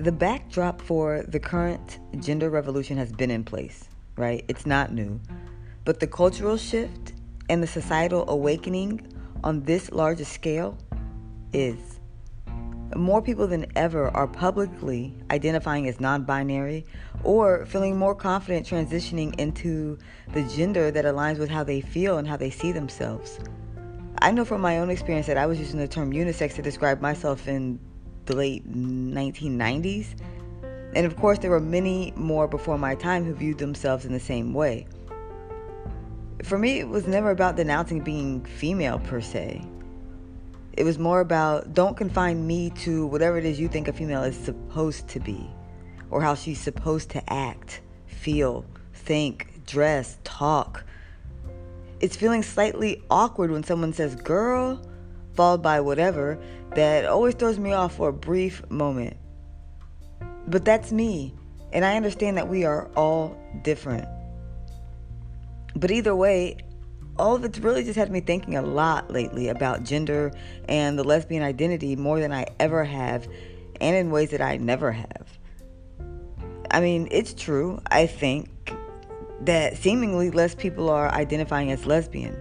the backdrop for the current gender revolution has been in place, right? It's not new. But the cultural shift and the societal awakening on this larger scale is. More people than ever are publicly identifying as non binary or feeling more confident transitioning into the gender that aligns with how they feel and how they see themselves. I know from my own experience that I was using the term unisex to describe myself in the late 1990s. And of course, there were many more before my time who viewed themselves in the same way. For me, it was never about denouncing being female per se. It was more about don't confine me to whatever it is you think a female is supposed to be, or how she's supposed to act, feel, think, dress, talk it's feeling slightly awkward when someone says girl, followed by whatever, that always throws me off for a brief moment. But that's me, and I understand that we are all different. But either way, all of it's really just had me thinking a lot lately about gender and the lesbian identity more than I ever have, and in ways that I never have. I mean, it's true, I think, that seemingly less people are identifying as lesbian.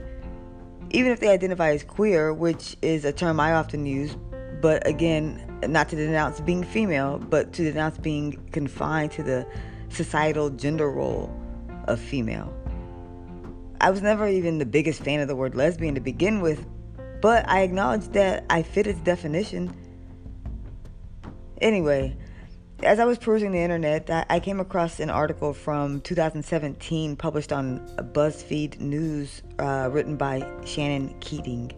Even if they identify as queer, which is a term I often use, but again, not to denounce being female, but to denounce being confined to the societal gender role of female. I was never even the biggest fan of the word lesbian to begin with, but I acknowledge that I fit its definition. Anyway, as I was perusing the internet, I came across an article from 2017 published on BuzzFeed News, uh, written by Shannon Keating,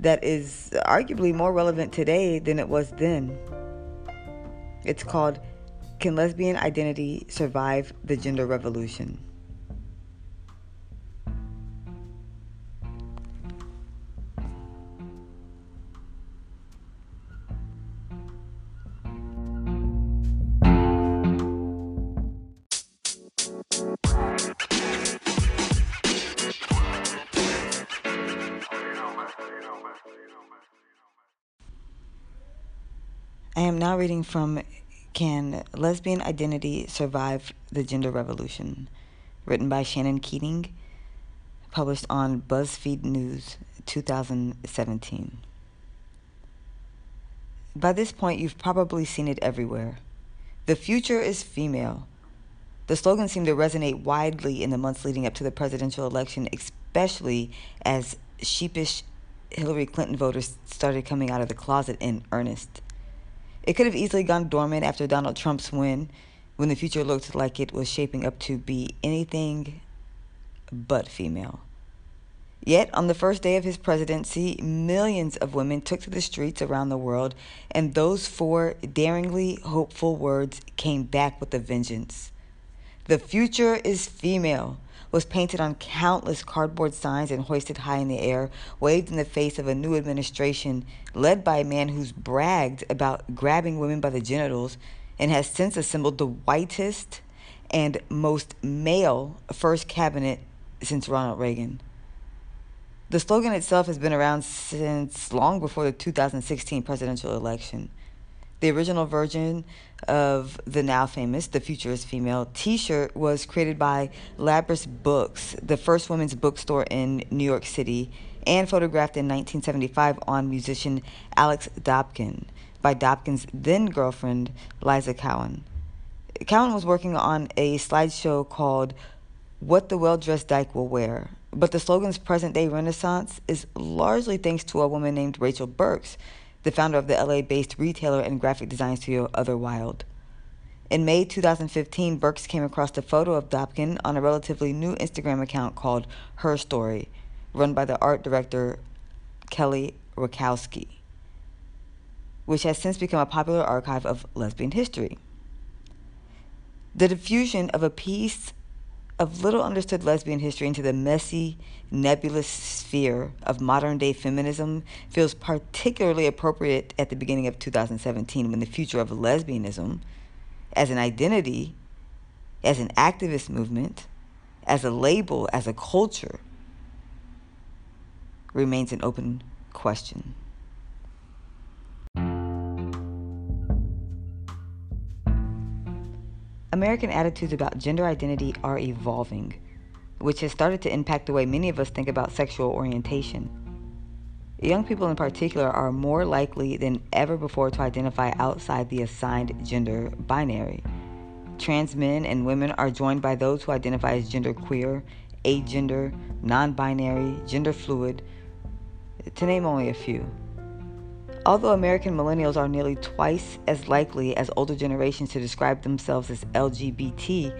that is arguably more relevant today than it was then. It's called Can Lesbian Identity Survive the Gender Revolution? Am now reading from Can Lesbian Identity Survive the Gender Revolution? written by Shannon Keating, published on BuzzFeed News 2017. By this point, you've probably seen it everywhere. The future is female. The slogan seemed to resonate widely in the months leading up to the presidential election, especially as sheepish Hillary Clinton voters started coming out of the closet in earnest. It could have easily gone dormant after Donald Trump's win, when the future looked like it was shaping up to be anything but female. Yet, on the first day of his presidency, millions of women took to the streets around the world, and those four daringly hopeful words came back with a vengeance. The future is female was painted on countless cardboard signs and hoisted high in the air, waved in the face of a new administration led by a man who's bragged about grabbing women by the genitals and has since assembled the whitest and most male first cabinet since Ronald Reagan. The slogan itself has been around since long before the 2016 presidential election. The original version of the now famous The Future is Female t shirt was created by Labrys Books, the first women's bookstore in New York City, and photographed in 1975 on musician Alix Dobkin by Dobkin's then girlfriend, Liza Cowan. Cowan was working on a slideshow called What the Well Dressed Dyke Will Wear, but the slogan's present day renaissance is largely thanks to a woman named Rachel Berks the founder of the LA based retailer and graphic design studio Otherwild. In May 2015, Berks came across a photo of Dobkin on a relatively new Instagram account called Her Story, run by the art director Kelly Rakowski, which has since become a popular archive of lesbian history. The diffusion of a piece of little understood lesbian history into the messy, nebulous sphere of modern day feminism feels particularly appropriate at the beginning of 2017 when the future of lesbianism as an identity, as an activist movement, as a label, as a culture remains an open question. American attitudes about gender identity are evolving, which has started to impact the way many of us think about sexual orientation. Young people in particular are more likely than ever before to identify outside the assigned gender binary. Trans men and women are joined by those who identify as genderqueer, agender, non binary, gender fluid, to name only a few. Although American millennials are nearly twice as likely as older generations to describe themselves as LGBT,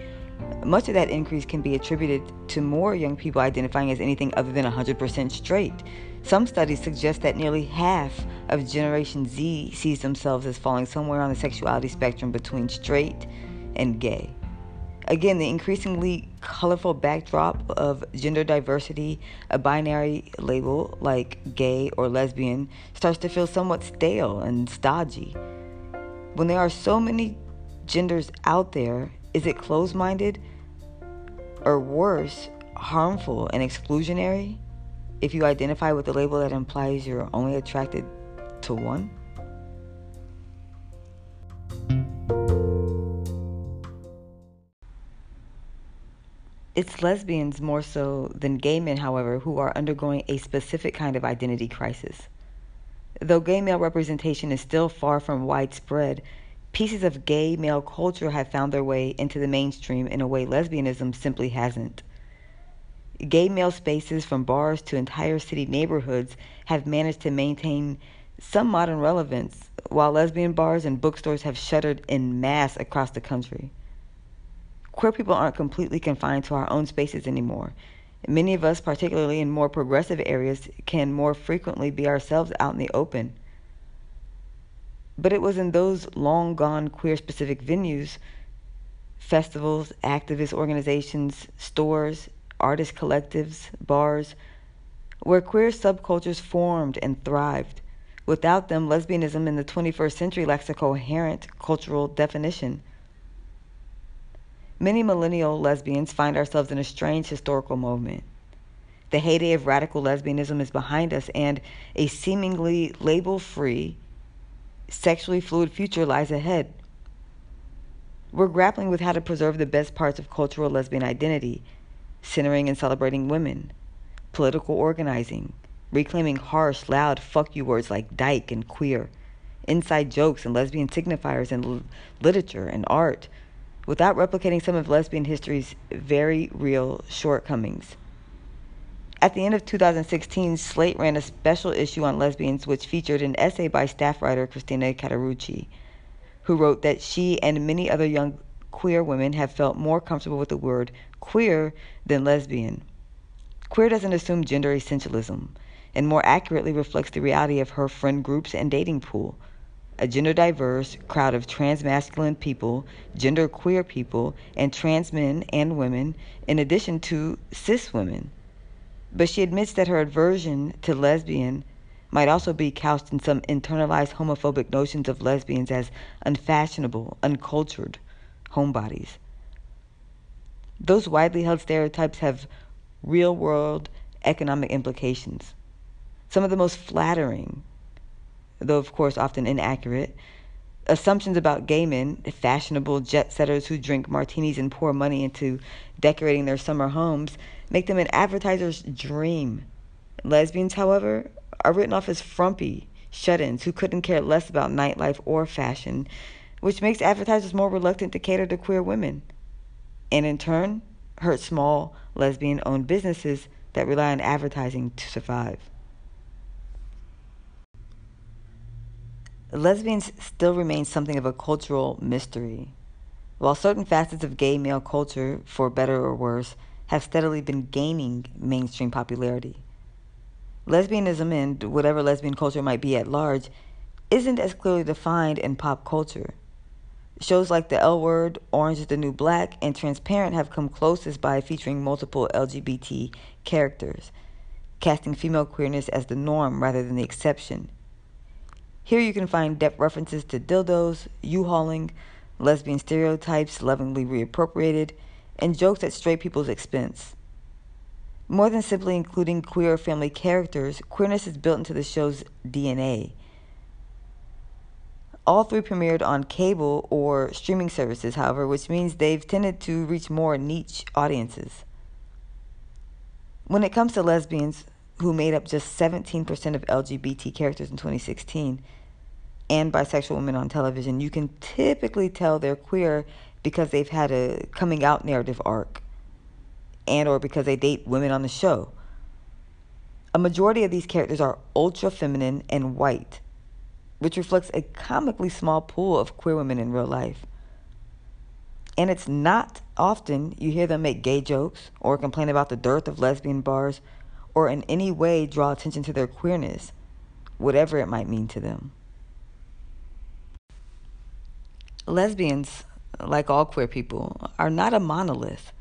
much of that increase can be attributed to more young people identifying as anything other than 100% straight. Some studies suggest that nearly half of Generation Z sees themselves as falling somewhere on the sexuality spectrum between straight and gay. Again, the increasingly colorful backdrop of gender diversity, a binary label like gay or lesbian, starts to feel somewhat stale and stodgy. When there are so many genders out there, is it closed minded or worse, harmful and exclusionary if you identify with a label that implies you're only attracted to one? It's lesbians more so than gay men, however, who are undergoing a specific kind of identity crisis. Though gay male representation is still far from widespread, pieces of gay male culture have found their way into the mainstream in a way lesbianism simply hasn't. Gay male spaces, from bars to entire city neighborhoods, have managed to maintain some modern relevance, while lesbian bars and bookstores have shuttered in mass across the country queer people aren't completely confined to our own spaces anymore. Many of us, particularly in more progressive areas, can more frequently be ourselves out in the open. But it was in those long gone queer specific venues, festivals, activist organizations, stores, artist collectives, bars, where queer subcultures formed and thrived. Without them, lesbianism in the 21st century lacks a coherent cultural definition. Many millennial lesbians find ourselves in a strange historical moment. The heyday of radical lesbianism is behind us, and a seemingly label free, sexually fluid future lies ahead. We're grappling with how to preserve the best parts of cultural lesbian identity, centering and celebrating women, political organizing, reclaiming harsh, loud fuck you words like dyke and queer, inside jokes and lesbian signifiers in l- literature and art without replicating some of lesbian history's very real shortcomings. At the end of 2016, Slate ran a special issue on lesbians, which featured an essay by staff writer Christina Cauterucci, who wrote that she and many other young queer women have felt more comfortable with the word queer than lesbian. Queer doesn't assume gender essentialism and more accurately reflects the reality of her friend groups and dating pool a gender diverse crowd of trans masculine people, gender queer people, and trans men and women, in addition to cis women. But she admits that her aversion to lesbian might also be couched in some internalized homophobic notions of lesbians as unfashionable, uncultured homebodies. Those widely held stereotypes have real world economic implications. Some of the most flattering though of course often inaccurate. Assumptions about gay men, fashionable jet setters who drink martinis and pour money into decorating their summer homes, make them an advertiser's dream. Lesbians, however, are written off as frumpy shut ins who couldn't care less about nightlife or fashion, which makes advertisers more reluctant to cater to queer women. And in turn, hurt small lesbian owned businesses that rely on advertising to survive. Lesbians still remain something of a cultural mystery. While certain facets of gay male culture, for better or worse, have steadily been gaining mainstream popularity, lesbianism and whatever lesbian culture might be at large isn't as clearly defined in pop culture. Shows like The L Word, Orange is the New Black, and Transparent have come closest by featuring multiple LGBT characters, casting female queerness as the norm rather than the exception. Here you can find depth references to dildos, U-hauling, lesbian stereotypes lovingly reappropriated, and jokes at straight people's expense. More than simply including queer family characters, queerness is built into the show's DNA. All three premiered on cable or streaming services, however, which means they've tended to reach more niche audiences. When it comes to lesbians, who made up just 17% of LGBT characters in 2016, and bisexual women on television, you can typically tell they're queer because they've had a coming out narrative arc and or because they date women on the show. A majority of these characters are ultra feminine and white, which reflects a comically small pool of queer women in real life. And it's not often you hear them make gay jokes or complain about the dearth of lesbian bars or in any way draw attention to their queerness, whatever it might mean to them. Lesbians, like all queer people, are not a monolith.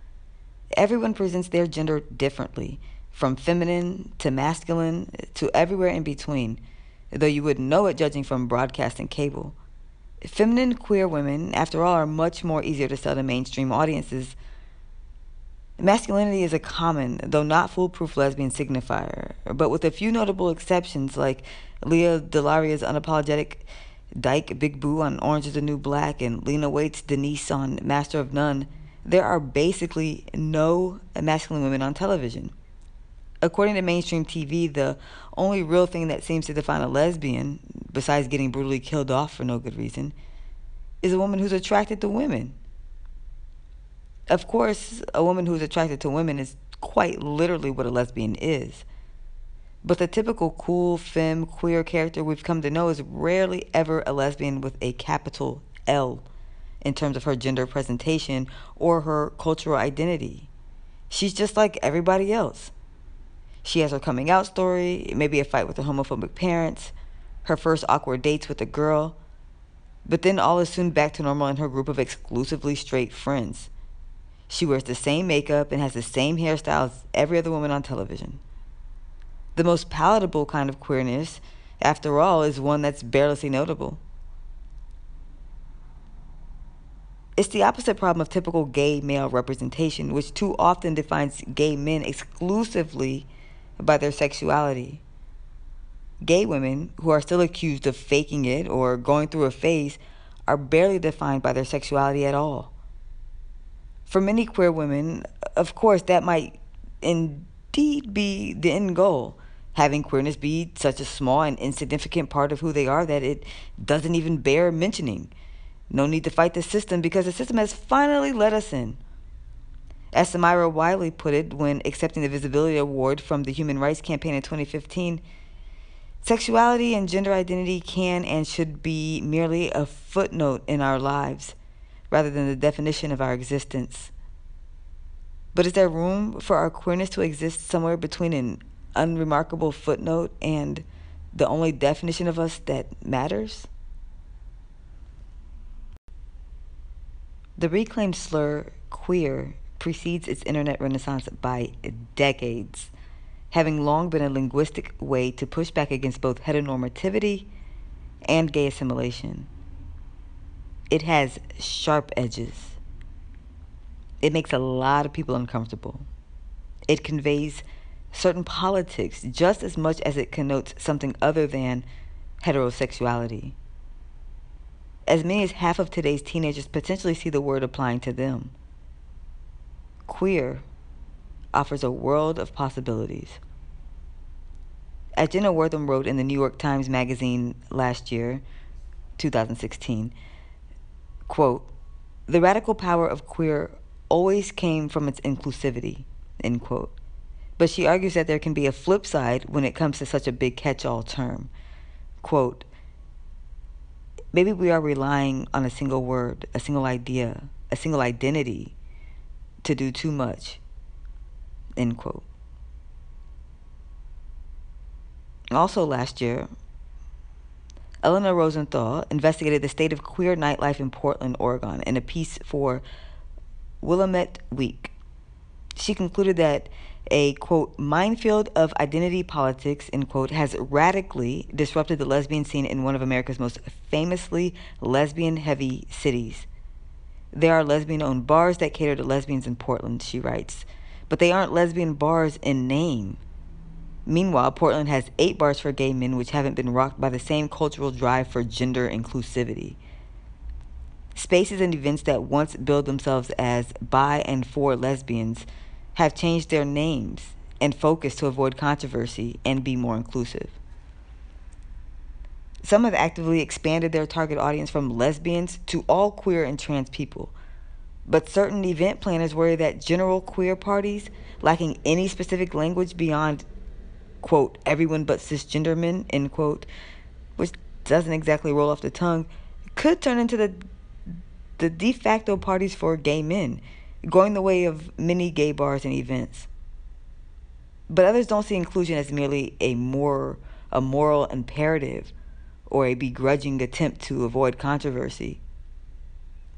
Everyone presents their gender differently, from feminine to masculine to everywhere in between, though you wouldn't know it judging from broadcast and cable. Feminine queer women, after all, are much more easier to sell to mainstream audiences. Masculinity is a common, though not foolproof lesbian signifier, but with a few notable exceptions like Lea DeLaria's unapologetic Dyke Big Boo on Orange is the New Black and Lena Waithe's Denise on Master of None, there are basically no masculine women on television. According to mainstream TV, the only real thing that seems to define a lesbian, besides getting brutally killed off for no good reason, is a woman who's attracted to women. Of course, a woman who's attracted to women is quite literally what a lesbian is. But the typical cool, femme, queer character we've come to know is rarely ever a lesbian with a capital L in terms of her gender presentation or her cultural identity. She's just like everybody else. She has her coming out story, maybe a fight with her homophobic parents, her first awkward dates with a girl, but then all is soon back to normal in her group of exclusively straight friends. She wears the same makeup and has the same hairstyle as every other woman on television. The most palatable kind of queerness, after all, is one that's barely notable. It's the opposite problem of typical gay male representation, which too often defines gay men exclusively by their sexuality. Gay women, who are still accused of faking it or going through a phase, are barely defined by their sexuality at all. For many queer women, of course, that might indeed be the end goal. Having queerness be such a small and insignificant part of who they are that it doesn't even bear mentioning. No need to fight the system because the system has finally let us in. As Samira Wiley put it when accepting the Visibility Award from the Human Rights Campaign in 2015, sexuality and gender identity can and should be merely a footnote in our lives rather than the definition of our existence. But is there room for our queerness to exist somewhere between an unremarkable footnote and the only definition of us that matters? The reclaimed slur queer precedes its internet renaissance by decades, having long been a linguistic way to push back against both heteronormativity and gay assimilation. It has sharp edges. It makes a lot of people uncomfortable. It conveys certain politics just as much as it connotes something other than heterosexuality. As many as half of today's teenagers potentially see the word applying to them. Queer offers a world of possibilities. As Jenna Wortham wrote in the New York Times Magazine last year, 2016, quote, the radical power of queer always came from its inclusivity, end quote. But she argues that there can be a flip side when it comes to such a big catch all term. Quote, maybe we are relying on a single word, a single idea, a single identity to do too much. End quote. Also, last year, Eleanor Rosenthal investigated the state of queer nightlife in Portland, Oregon, in a piece for Willamette Week. She concluded that a quote minefield of identity politics end quote has radically disrupted the lesbian scene in one of America's most famously lesbian heavy cities. There are lesbian owned bars that cater to lesbians in Portland, she writes, but they aren't lesbian bars in name. Meanwhile, Portland has eight bars for gay men which haven't been rocked by the same cultural drive for gender inclusivity. Spaces and events that once billed themselves as by and for lesbians have changed their names and focus to avoid controversy and be more inclusive. Some have actively expanded their target audience from lesbians to all queer and trans people. But certain event planners worry that general queer parties, lacking any specific language beyond, quote, everyone but cisgender men, end quote, which doesn't exactly roll off the tongue, could turn into the the de facto parties for gay men, going the way of many gay bars and events. But others don't see inclusion as merely a more a moral imperative or a begrudging attempt to avoid controversy.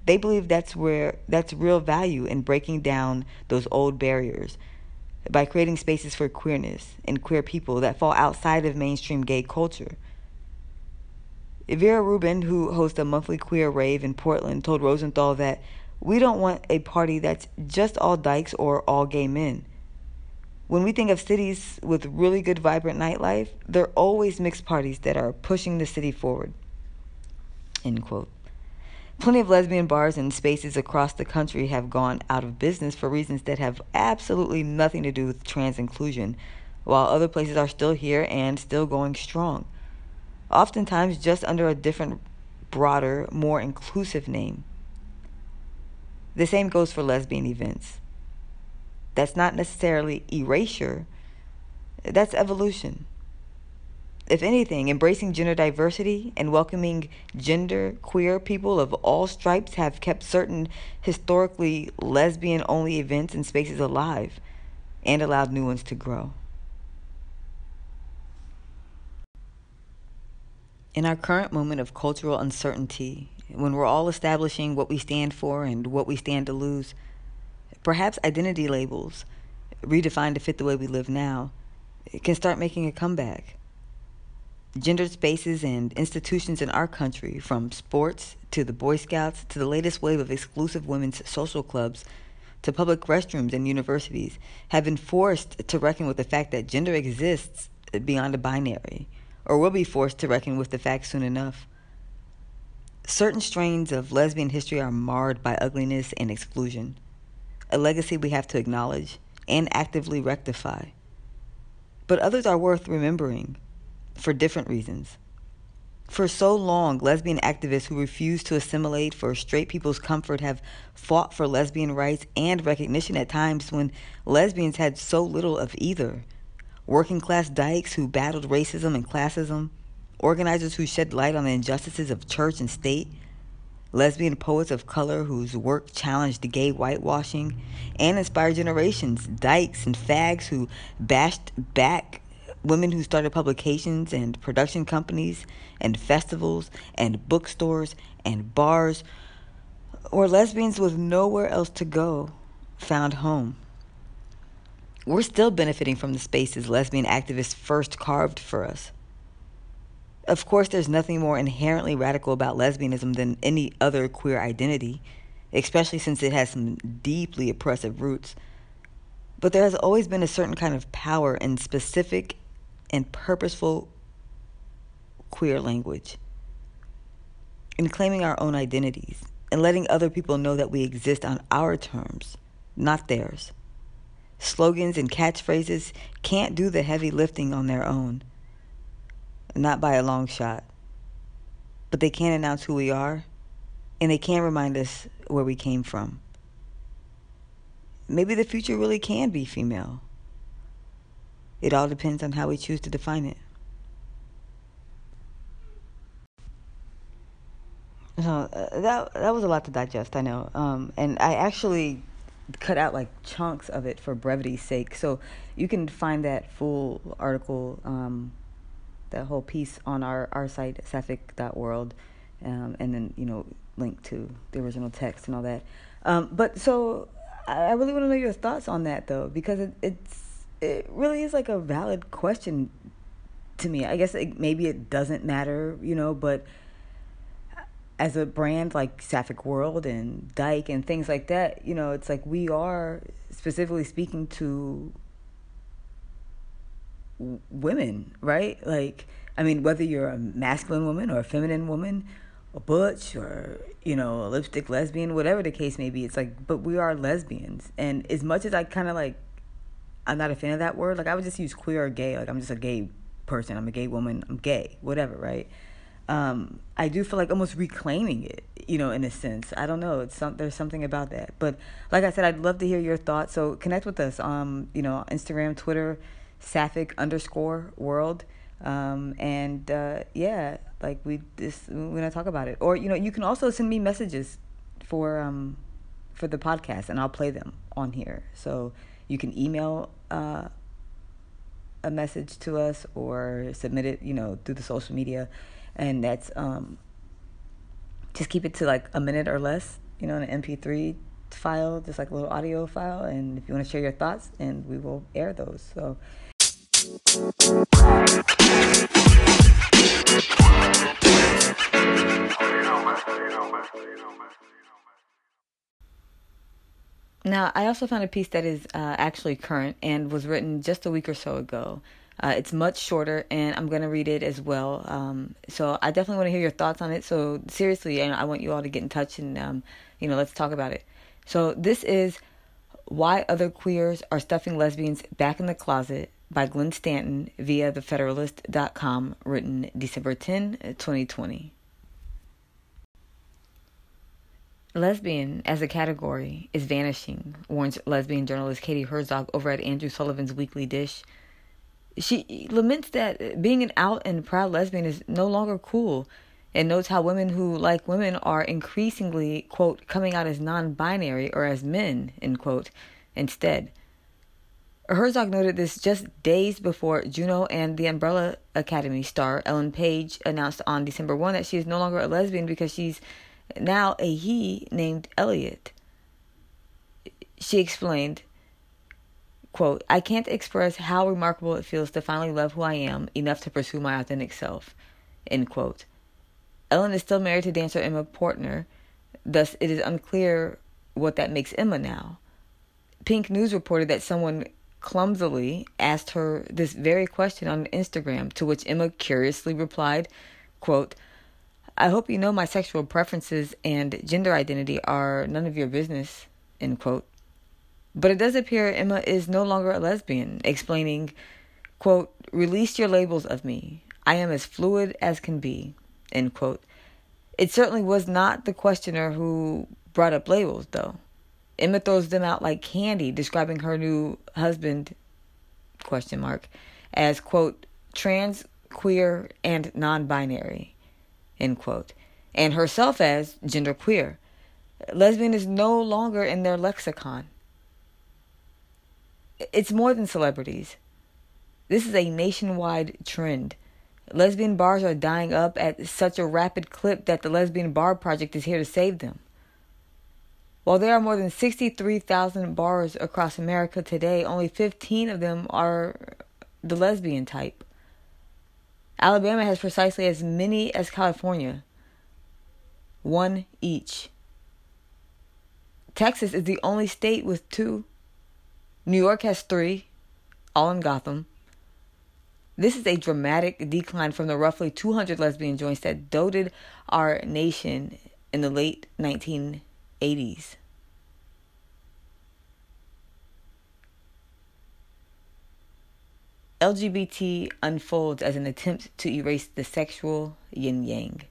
They believe that's where that's real value in breaking down those old barriers by creating spaces for queerness and queer people that fall outside of mainstream gay culture. Vera Rubin, who hosts a monthly queer rave in Portland, told Rosenthal that we don't want a party that's just all dykes or all gay men. When we think of cities with really good, vibrant nightlife, they're always mixed parties that are pushing the city forward. End quote. Plenty of lesbian bars and spaces across the country have gone out of business for reasons that have absolutely nothing to do with trans inclusion, while other places are still here and still going strong. Oftentimes, just under a different, broader, more inclusive name. The same goes for lesbian events. That's not necessarily erasure, that's evolution. If anything, embracing gender diversity and welcoming gender queer people of all stripes have kept certain historically lesbian only events and spaces alive and allowed new ones to grow. In our current moment of cultural uncertainty, when we're all establishing what we stand for and what we stand to lose, perhaps identity labels, redefined to fit the way we live now, can start making a comeback. Gendered spaces and institutions in our country, from sports to the Boy Scouts to the latest wave of exclusive women's social clubs to public restrooms and universities, have been forced to reckon with the fact that gender exists beyond a binary, or will be forced to reckon with the fact soon enough. Certain strains of lesbian history are marred by ugliness and exclusion a legacy we have to acknowledge and actively rectify. But others are worth remembering for different reasons. For so long, lesbian activists who refuse to assimilate for straight people's comfort have fought for lesbian rights and recognition at times when lesbians had so little of either. Working class dykes who battled racism and classism, organizers who shed light on the injustices of church and state, lesbian poets of color whose work challenged gay whitewashing and inspired generations, dykes and fags who bashed back women who started publications and production companies and festivals and bookstores and bars, or lesbians with nowhere else to go found home. We're still benefiting from the spaces lesbian activists first carved for us. Of course, there's nothing more inherently radical about lesbianism than any other queer identity, especially since it has some deeply oppressive roots. But there has always been a certain kind of power in specific and purposeful queer language, in claiming our own identities and letting other people know that we exist on our terms, not theirs. Slogans and catchphrases can't do the heavy lifting on their own not by a long shot. But they can announce who we are, and they can remind us where we came from. Maybe the future really can be female. It all depends on how we choose to define it. So uh, that that was a lot to digest, I know. Um, and I actually cut out like chunks of it for brevity's sake. So you can find that full article um, that whole piece on our, our site, sapphic.world, um, and then, you know, link to the original text and all that. Um, but so I really want to know your thoughts on that, though, because it, it's it really is like a valid question to me. I guess it, maybe it doesn't matter, you know, but as a brand like Sapphic World and Dyke and things like that, you know, it's like we are specifically speaking to women, right? Like, I mean, whether you're a masculine woman or a feminine woman, a butch or you know a lipstick lesbian, whatever the case may be, it's like, but we are lesbians. And as much as I kind of like, I'm not a fan of that word. Like, I would just use queer or gay. Like, I'm just a gay person. I'm a gay woman. I'm gay, whatever, right? um, I do feel like almost reclaiming it, you know, in a sense. I don't know. It's some, there's something about that. But like I said, I'd love to hear your thoughts. So connect with us um, you know, Instagram, Twitter, Sapphic underscore world. Um, and uh, yeah, like we this we're gonna talk about it. Or you know, you can also send me messages for um for the podcast, and I'll play them on here. So you can email uh, a message to us or submit it, you know, through the social media and that's um, just keep it to like a minute or less, you know, in an MP3 file, just like a little audio file. And if you want to share your thoughts, and we will air those. So. Now, I also found a piece that is uh, actually current and was written just a week or so ago. Uh, it's much shorter, and I'm going to read it as well. Um, so I definitely want to hear your thoughts on it. So seriously, I want you all to get in touch and um, you know let's talk about it. So this is why other queers are stuffing lesbians back in the closet by Glenn Stanton via thefederalist.com, written December 10, 2020. Lesbian as a category is vanishing, warns lesbian journalist Katie Herzog over at Andrew Sullivan's Weekly Dish. She laments that being an out and proud lesbian is no longer cool and notes how women who like women are increasingly, quote, coming out as non binary or as men, end quote, instead. Herzog noted this just days before Juno and the Umbrella Academy star Ellen Page announced on December 1 that she is no longer a lesbian because she's now a he named Elliot. She explained, Quote, I can't express how remarkable it feels to finally love who I am enough to pursue my authentic self. End quote. Ellen is still married to dancer Emma Portner, thus, it is unclear what that makes Emma now. Pink News reported that someone clumsily asked her this very question on Instagram, to which Emma curiously replied, quote, I hope you know my sexual preferences and gender identity are none of your business, end quote. But it does appear Emma is no longer a lesbian, explaining, quote, release your labels of me. I am as fluid as can be, end quote. It certainly was not the questioner who brought up labels, though. Emma throws them out like candy, describing her new husband, question mark, as, quote, trans, queer, and non-binary, end quote, and herself as genderqueer. Lesbian is no longer in their lexicon it's more than celebrities. This is a nationwide trend. Lesbian bars are dying up at such a rapid clip that the Lesbian Bar Project is here to save them. While there are more than 63,000 bars across America today, only 15 of them are the lesbian type. Alabama has precisely as many as California, one each. Texas is the only state with two. New York has three, all in Gotham. This is a dramatic decline from the roughly 200 lesbian joints that dotted our nation in the late 1980s. LGBT unfolds as an attempt to erase the sexual yin yang.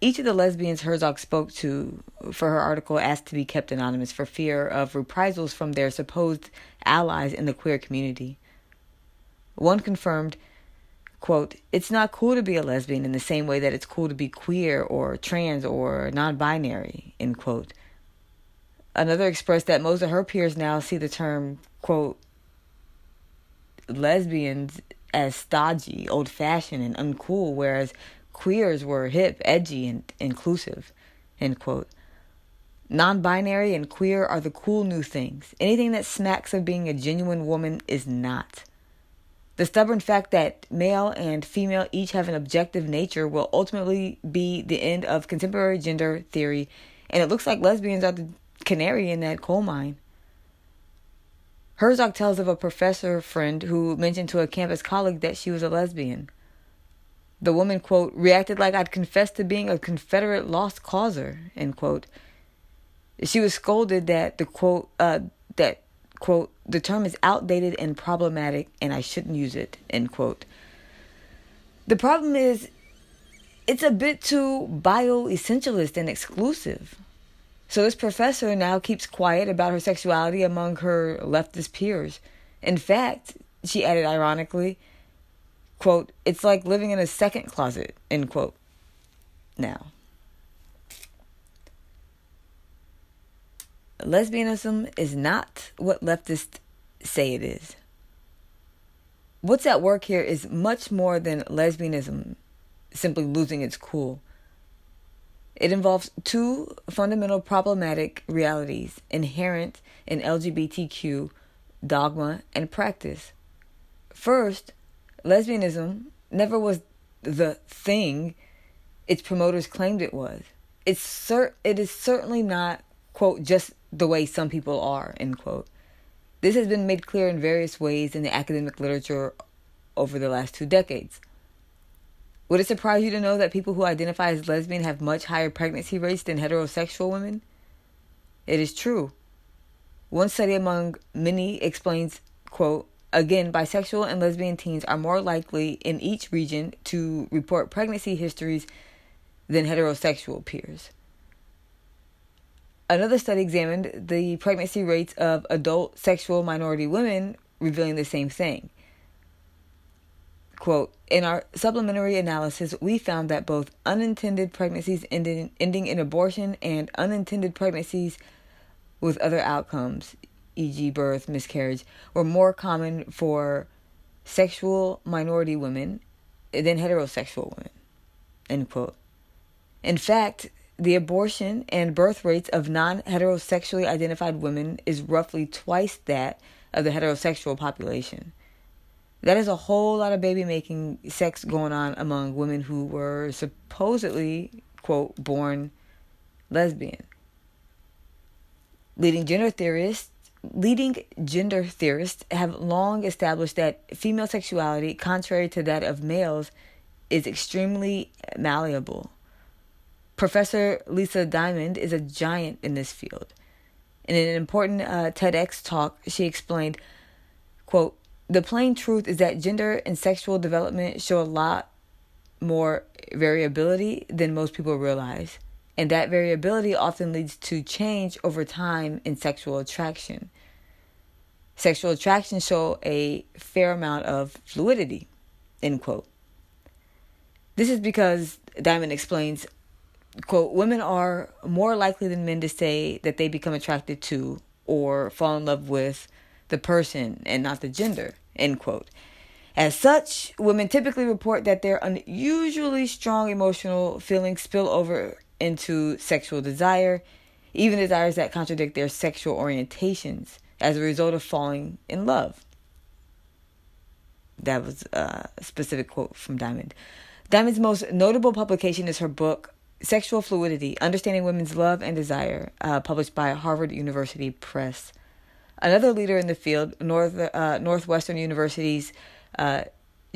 Each of the lesbians Herzog spoke to for her article asked to be kept anonymous for fear of reprisals from their supposed allies in the queer community. One confirmed, quote, It's not cool to be a lesbian in the same way that it's cool to be queer or trans or non binary, end quote. Another expressed that most of her peers now see the term, quote, lesbians as stodgy, old fashioned, and uncool, whereas queers were hip, edgy, and inclusive. End quote. Non binary and queer are the cool new things. Anything that smacks of being a genuine woman is not. The stubborn fact that male and female each have an objective nature will ultimately be the end of contemporary gender theory, and it looks like lesbians are the canary in that coal mine. Herzog tells of a professor friend who mentioned to a campus colleague that she was a lesbian. The woman, quote, reacted like I'd confessed to being a Confederate lost causer, end quote. She was scolded that the quote, uh, that, quote, the term is outdated and problematic and I shouldn't use it, end quote. The problem is, it's a bit too bioessentialist and exclusive. So this professor now keeps quiet about her sexuality among her leftist peers. In fact, she added ironically, quote, it's like living in a second closet, end quote. Now, lesbianism is not what leftists say it is. What's at work here is much more than lesbianism simply losing its cool. It involves two fundamental problematic realities inherent in LGBTQ dogma and practice. First, lesbianism never was the thing its promoters claimed it was. It's cer- it is certainly not, quote, just the way some people are, end quote. This has been made clear in various ways in the academic literature over the last two decades. Would it surprise you to know that people who identify as lesbian have much higher pregnancy rates than heterosexual women? It is true. One study among many explains, quote, again, bisexual and lesbian teens are more likely in each region to report pregnancy histories than heterosexual peers. Another study examined the pregnancy rates of adult sexual minority women, revealing the same thing. Quote, in our supplementary analysis, we found that both unintended pregnancies ending, in abortion and unintended pregnancies with other outcomes, e.g., birth, miscarriage, were more common for sexual minority women than heterosexual women. End quote. In fact, the abortion and birth rates of non heterosexually identified women is roughly twice that of the heterosexual population. That is a whole lot of baby making sex going on among women who were supposedly, quote, born lesbian. Leading gender theorists leading gender theorists have long established that female sexuality, contrary to that of males, is extremely malleable. Professor Lisa Diamond is a giant in this field. In an important uh, TEDx talk, she explained, quote, the plain truth is that gender and sexual development show a lot more variability than most people realize. And that variability often leads to change over time in sexual attraction. Sexual attraction show a fair amount of fluidity. End quote. This is because Diamond explains, quote, women are more likely than men to say that they become attracted to or fall in love with the person and not the gender, end quote. As such, women typically report that their unusually strong emotional feelings spill over into sexual desire, even desires that contradict their sexual orientations as a result of falling in love. That was a specific quote from Diamond. Diamond's most notable publication is her book, Sexual Fluidity Understanding Women's Love and Desire, uh, published by Harvard University Press. Another leader in the field, North uh, Northwestern University's uh,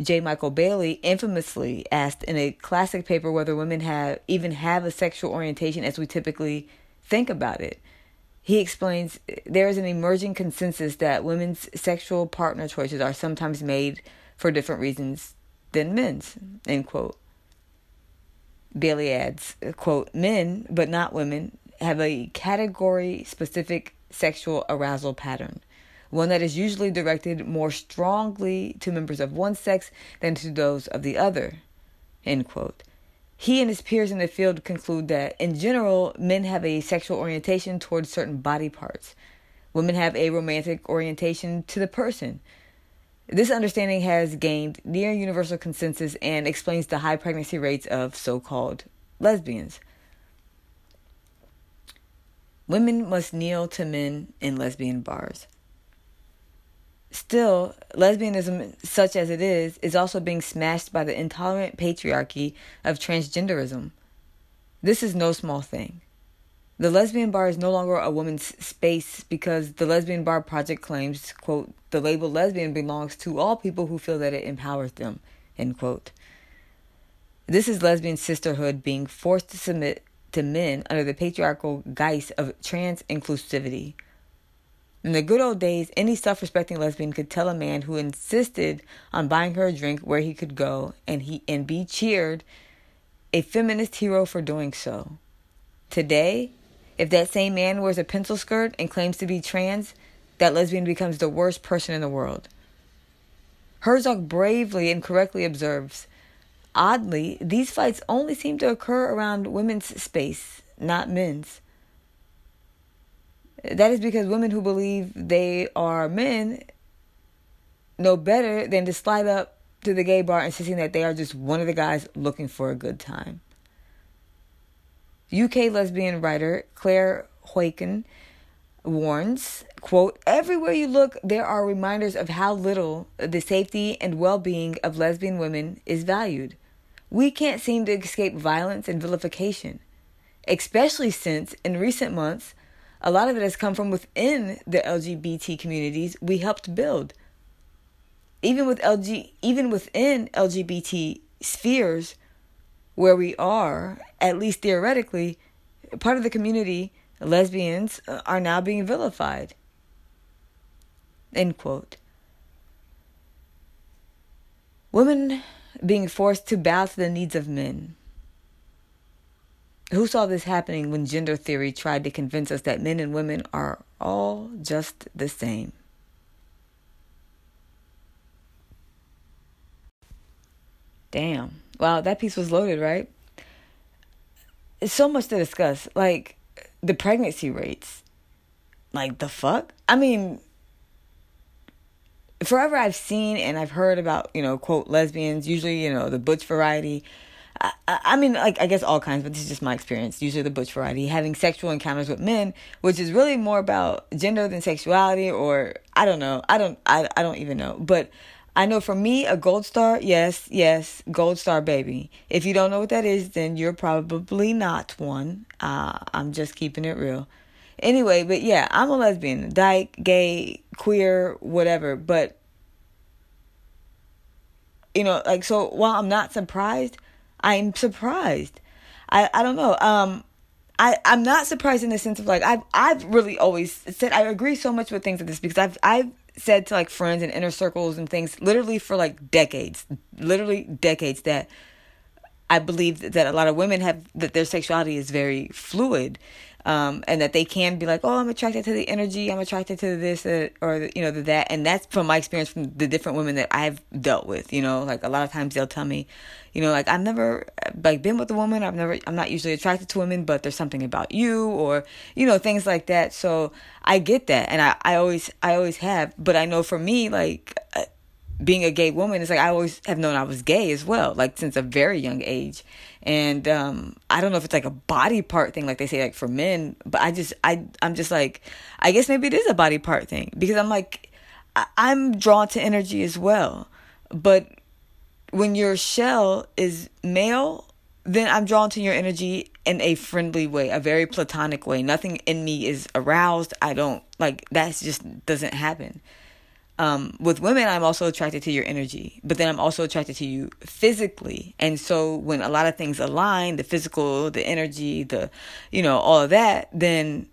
J. Michael Bailey, infamously asked in a classic paper whether women have even have a sexual orientation as we typically think about it. He explains there is an emerging consensus that women's sexual partner choices are sometimes made for different reasons than men's. End quote. Bailey adds, quote, men, but not women, have a category specific sexual arousal pattern, one that is usually directed more strongly to members of one sex than to those of the other. End quote. He and his peers in the field conclude that, in general, men have a sexual orientation towards certain body parts. Women have a romantic orientation to the person. This understanding has gained near universal consensus and explains the high pregnancy rates of so called lesbians. Women must kneel to men in lesbian bars. Still, lesbianism, such as it is, is also being smashed by the intolerant patriarchy of transgenderism. This is no small thing. The lesbian bar is no longer a woman's space because the Lesbian Bar Project claims, quote, the label lesbian belongs to all people who feel that it empowers them, end quote. This is lesbian sisterhood being forced to submit to men under the patriarchal guise of trans inclusivity. In the good old days, any self respecting lesbian could tell a man who insisted on buying her a drink where he could go and he and be cheered a feminist hero for doing so. Today, if that same man wears a pencil skirt and claims to be trans, that lesbian becomes the worst person in the world. Herzog bravely and correctly observes Oddly, these fights only seem to occur around women's space, not men's. That is because women who believe they are men know better than to slide up to the gay bar insisting that they are just one of the guys looking for a good time. UK lesbian writer Claire Heuchan warns, quote, everywhere you look, there are reminders of how little the safety and well being of lesbian women is valued. We can't seem to escape violence and vilification, especially since in recent months, a lot of it has come from within the LGBT communities we helped build. Even with LG even within LGBT spheres, where we are, at least theoretically, part of the community, lesbians, uh, are now being vilified. End quote. Women being forced to bow to the needs of men. Who saw this happening when gender theory tried to convince us that men and women are all just the same? Damn. Wow, that piece was loaded, right? It's so much to discuss. Like the pregnancy rates. Like the fuck? I mean, forever I've seen and I've heard about, you know, quote, lesbians, usually, you know, the butch variety. I, I mean, like, I guess all kinds, but this is just my experience. Usually the butch variety, having sexual encounters with men, which is really more about gender than sexuality, or I don't know. I don't, I, I don't even know. But I know for me, a gold star, yes, yes, gold star baby. If you don't know what that is, then you're probably not one. Uh, I'm just keeping it real. Anyway, but yeah, I'm a lesbian, dyke, gay, queer, whatever. But, you know, like, so while I'm not surprised, I'm surprised. I, I don't know. Um, I, I'm not surprised in the sense of like I've I've really always said I agree so much with things like this because I've I've said to like friends and inner circles and things literally for like decades, literally decades that I believe that a lot of women have that their sexuality is very fluid um, and that they can be like, oh, I'm attracted to the energy, I'm attracted to this uh, or you know the that, and that's from my experience from the different women that I've dealt with. You know, like a lot of times they'll tell me, you know, like I've never like been with a woman, I've never, I'm not usually attracted to women, but there's something about you, or you know things like that. So I get that, and I I always I always have, but I know for me like. Uh, being a gay woman, it's like I always have known I was gay as well, like since a very young age and um i don't know if it's like a body part thing like they say like for men but i just i i'm just like i guess maybe it is a body part thing because i'm like I, i'm drawn to energy as well. But when your shell is male then i'm drawn to your energy in a friendly way a very platonic way. Nothing in me is aroused. I don't like that just doesn't happen um, with women, I'm also attracted to your energy, but then I'm also attracted to you physically. And so when a lot of things align, the physical, the energy, the, you know, all of that, then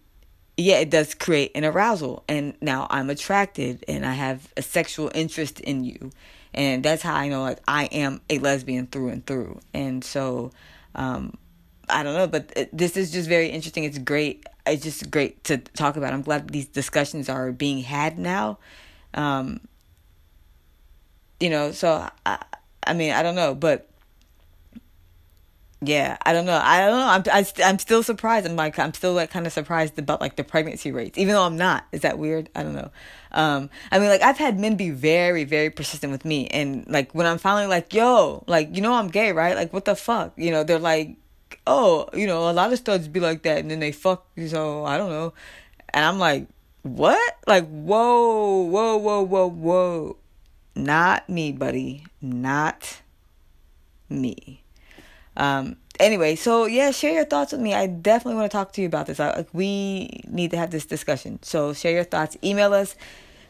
yeah, it does create an arousal. And now I'm attracted and I have a sexual interest in you. And that's how I know like I am a lesbian through and through. And so, um, I don't know, but it, this is just very interesting. It's great. It's just great to talk about. I'm glad these discussions are being had now um, you know, so I, I mean, I don't know, but yeah, I don't know. I don't know. I'm I, am i am still surprised. I'm like I'm still like kind of surprised about like the pregnancy rates, even though I'm not. Is that weird? I don't know. Um, I mean, like I've had men be very very persistent with me, and like when I'm finally like, yo, like you know I'm gay, right? Like what the fuck? You know, they're like, oh, you know, a lot of studs be like that, and then they fuck. So I don't know, and I'm like, what? Like, whoa, whoa, whoa, whoa, whoa. Not me, buddy. Not me. Um, anyway, so yeah, share your thoughts with me. I definitely want to talk to you about this. I, we need to have this discussion. So share your thoughts. Email us.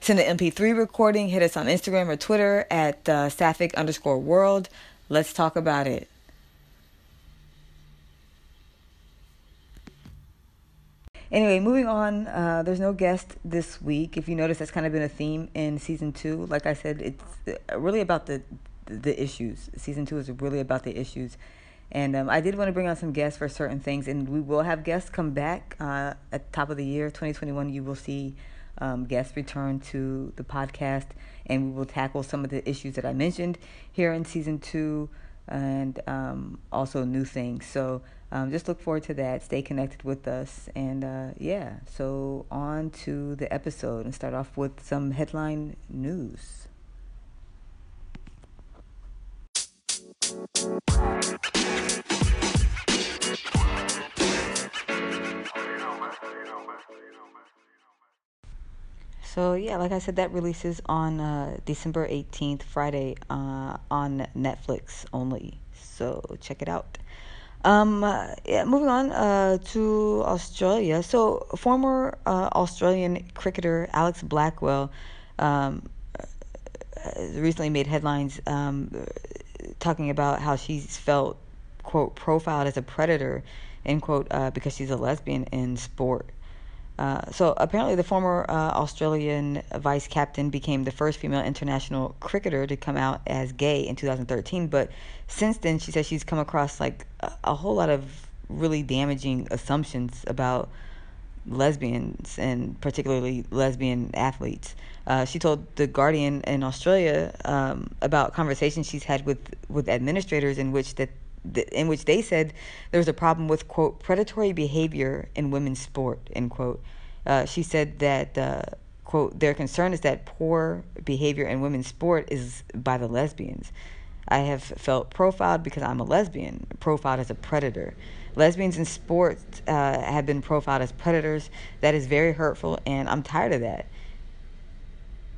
Send an MP3 recording. Hit us on Instagram or Twitter at uh, sapphic underscore world. Let's talk about it. Anyway, moving on. Uh, there's no guest this week. If you notice, that's kind of been a theme in season two. Like I said, it's really about the the issues. Season two is really about the issues. And um, I did want to bring on some guests for certain things, and we will have guests come back uh, at the top of the year, 2021. You will see um, guests return to the podcast, and we will tackle some of the issues that I mentioned here in season two, and um, also new things. So um, just look forward to that. Stay connected with us, and uh, yeah. So on to the episode, and start off with some headline news. So yeah, like I said, that releases on uh, December eighteenth, Friday, uh, on Netflix only. So check it out. Um, uh, yeah, moving on uh, to Australia. So former uh, Australian cricketer Alex Blackwell um, uh, recently made headlines um, talking about how she's felt quote profiled as a predator end quote uh, because she's a lesbian in sport. Uh, so apparently, the former Australian vice captain became the first female international cricketer to come out as gay in 2013. But since then, she says she's come across like a, a whole lot of really damaging assumptions about lesbians and particularly lesbian athletes. Uh, she told the Guardian in Australia um, about conversations she's had with with administrators in which that in which they said there was a problem with quote predatory behavior in women's sport end quote. Uh, she said that uh, quote their concern is that poor behavior in women's sport is by the lesbians. I have felt profiled because I'm a lesbian, profiled as a predator. Lesbians in sports uh, have been profiled as predators. That is very hurtful, and I'm tired of that.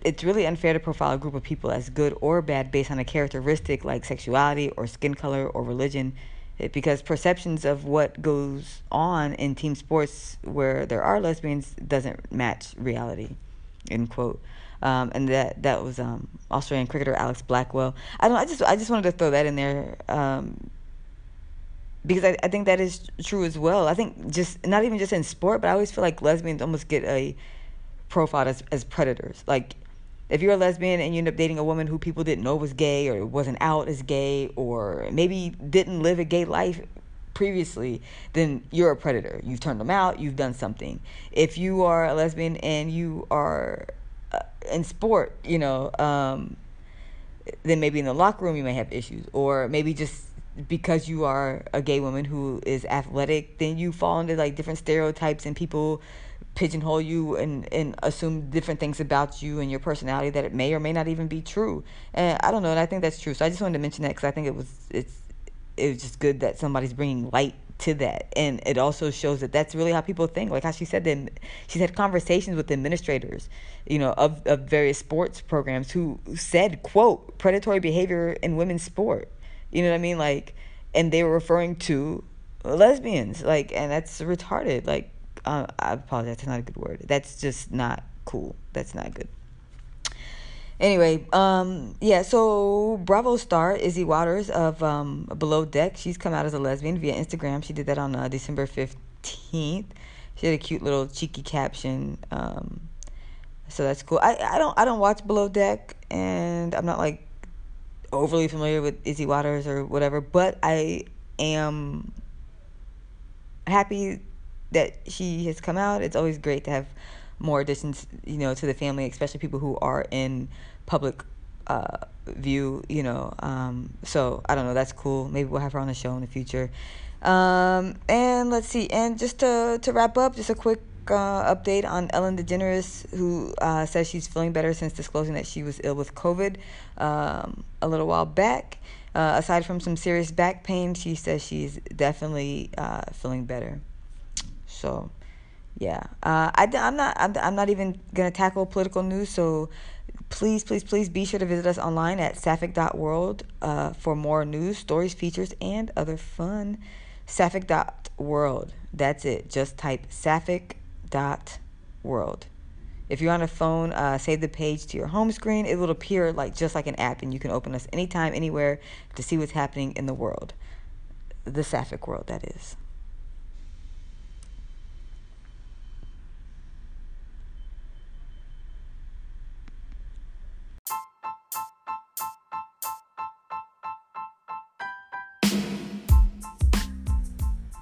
It's really unfair to profile a group of people as good or bad based on a characteristic like sexuality or skin color or religion, because perceptions of what goes on in team sports where there are lesbians doesn't match reality. End quote. Um, and that that was um, Australian cricketer Alex Blackwell. I don't. I just I just wanted to throw that in there um, because I, I think that is true as well. I think just not even just in sport, but I always feel like lesbians almost get a profile as as predators. Like if you're a lesbian and you end up dating a woman who people didn't know was gay or wasn't out as gay or maybe didn't live a gay life previously, then you're a predator. You've turned them out. You've done something. If you are a lesbian and you are in sport, you know, um, then maybe in the locker room you may have issues, or maybe just because you are a gay woman who is athletic, then you fall into like different stereotypes and people pigeonhole you and, and assume different things about you and your personality that it may or may not even be true. And I don't know, and I think that's true. So I just wanted to mention that because I think it was it's it was just good that somebody's bringing light to that and it also shows that that's really how people think like how she said then she's had conversations with administrators you know of, of various sports programs who said quote predatory behavior in women's sport you know what I mean? Like, and they were referring to lesbians. Like, and that's retarded. Like, uh, I apologize. That's not a good word. That's just not cool. That's not good. Anyway, um, yeah, so Bravo star Izzy Waters of um, Below Deck, she's come out as a lesbian via Instagram. She did that on uh, December 15th. She had a cute little cheeky caption. Um, so that's cool. I, I don't I don't watch Below Deck and I'm not like overly familiar with Izzy Waters or whatever, but I am happy that she has come out. It's always great to have more additions, you know, to the family, especially people who are in public uh, view, you know. Um, so I don't know, that's cool. Maybe we'll have her on the show in the future. Um, and let's see, and just to to wrap up, just a quick uh, update on Ellen DeGeneres, who uh, says she's feeling better since disclosing that she was ill with COVID um, a little while back. Uh, aside from some serious back pain, she says she's definitely uh, feeling better. So, yeah, uh, I, I'm not. I'm, I'm not even gonna tackle political news. So, Please, please, please be sure to visit us online at sapphic.world uh, for more news, stories, features, and other fun. Sapphic.world. That's it. Just type sapphic.world. If you're on a phone, uh, save the page to your home screen. It will appear like just like an app, and you can open us anytime, anywhere to see what's happening in the world. The Sapphic world, that is.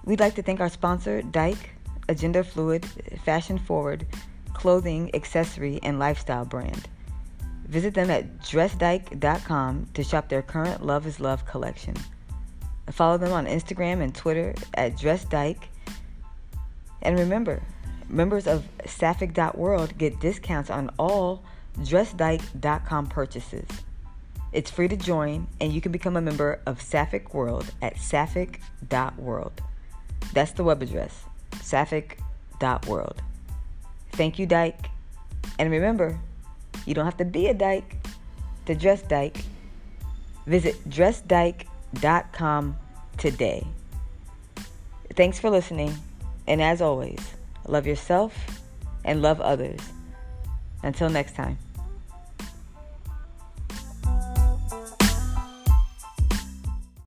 We'd like to thank our sponsor, Dyke, a gender fluid, fashion forward, clothing, accessory, and lifestyle brand. Visit them at dressdyke.com to shop their current Love is Love collection. Follow them on Instagram and Twitter at dressdyke. And remember, members of sapphic.world get discounts on all dressdyke.com purchases. It's free to join, and you can become a member of Sapphic World at sapphic.world. That's the web address, sapphic.world. Thank you, Dyke. And remember, you don't have to be a dyke to dress dyke. Visit dressdyke.com today. Thanks for listening. And as always, love yourself and love others. Until next time.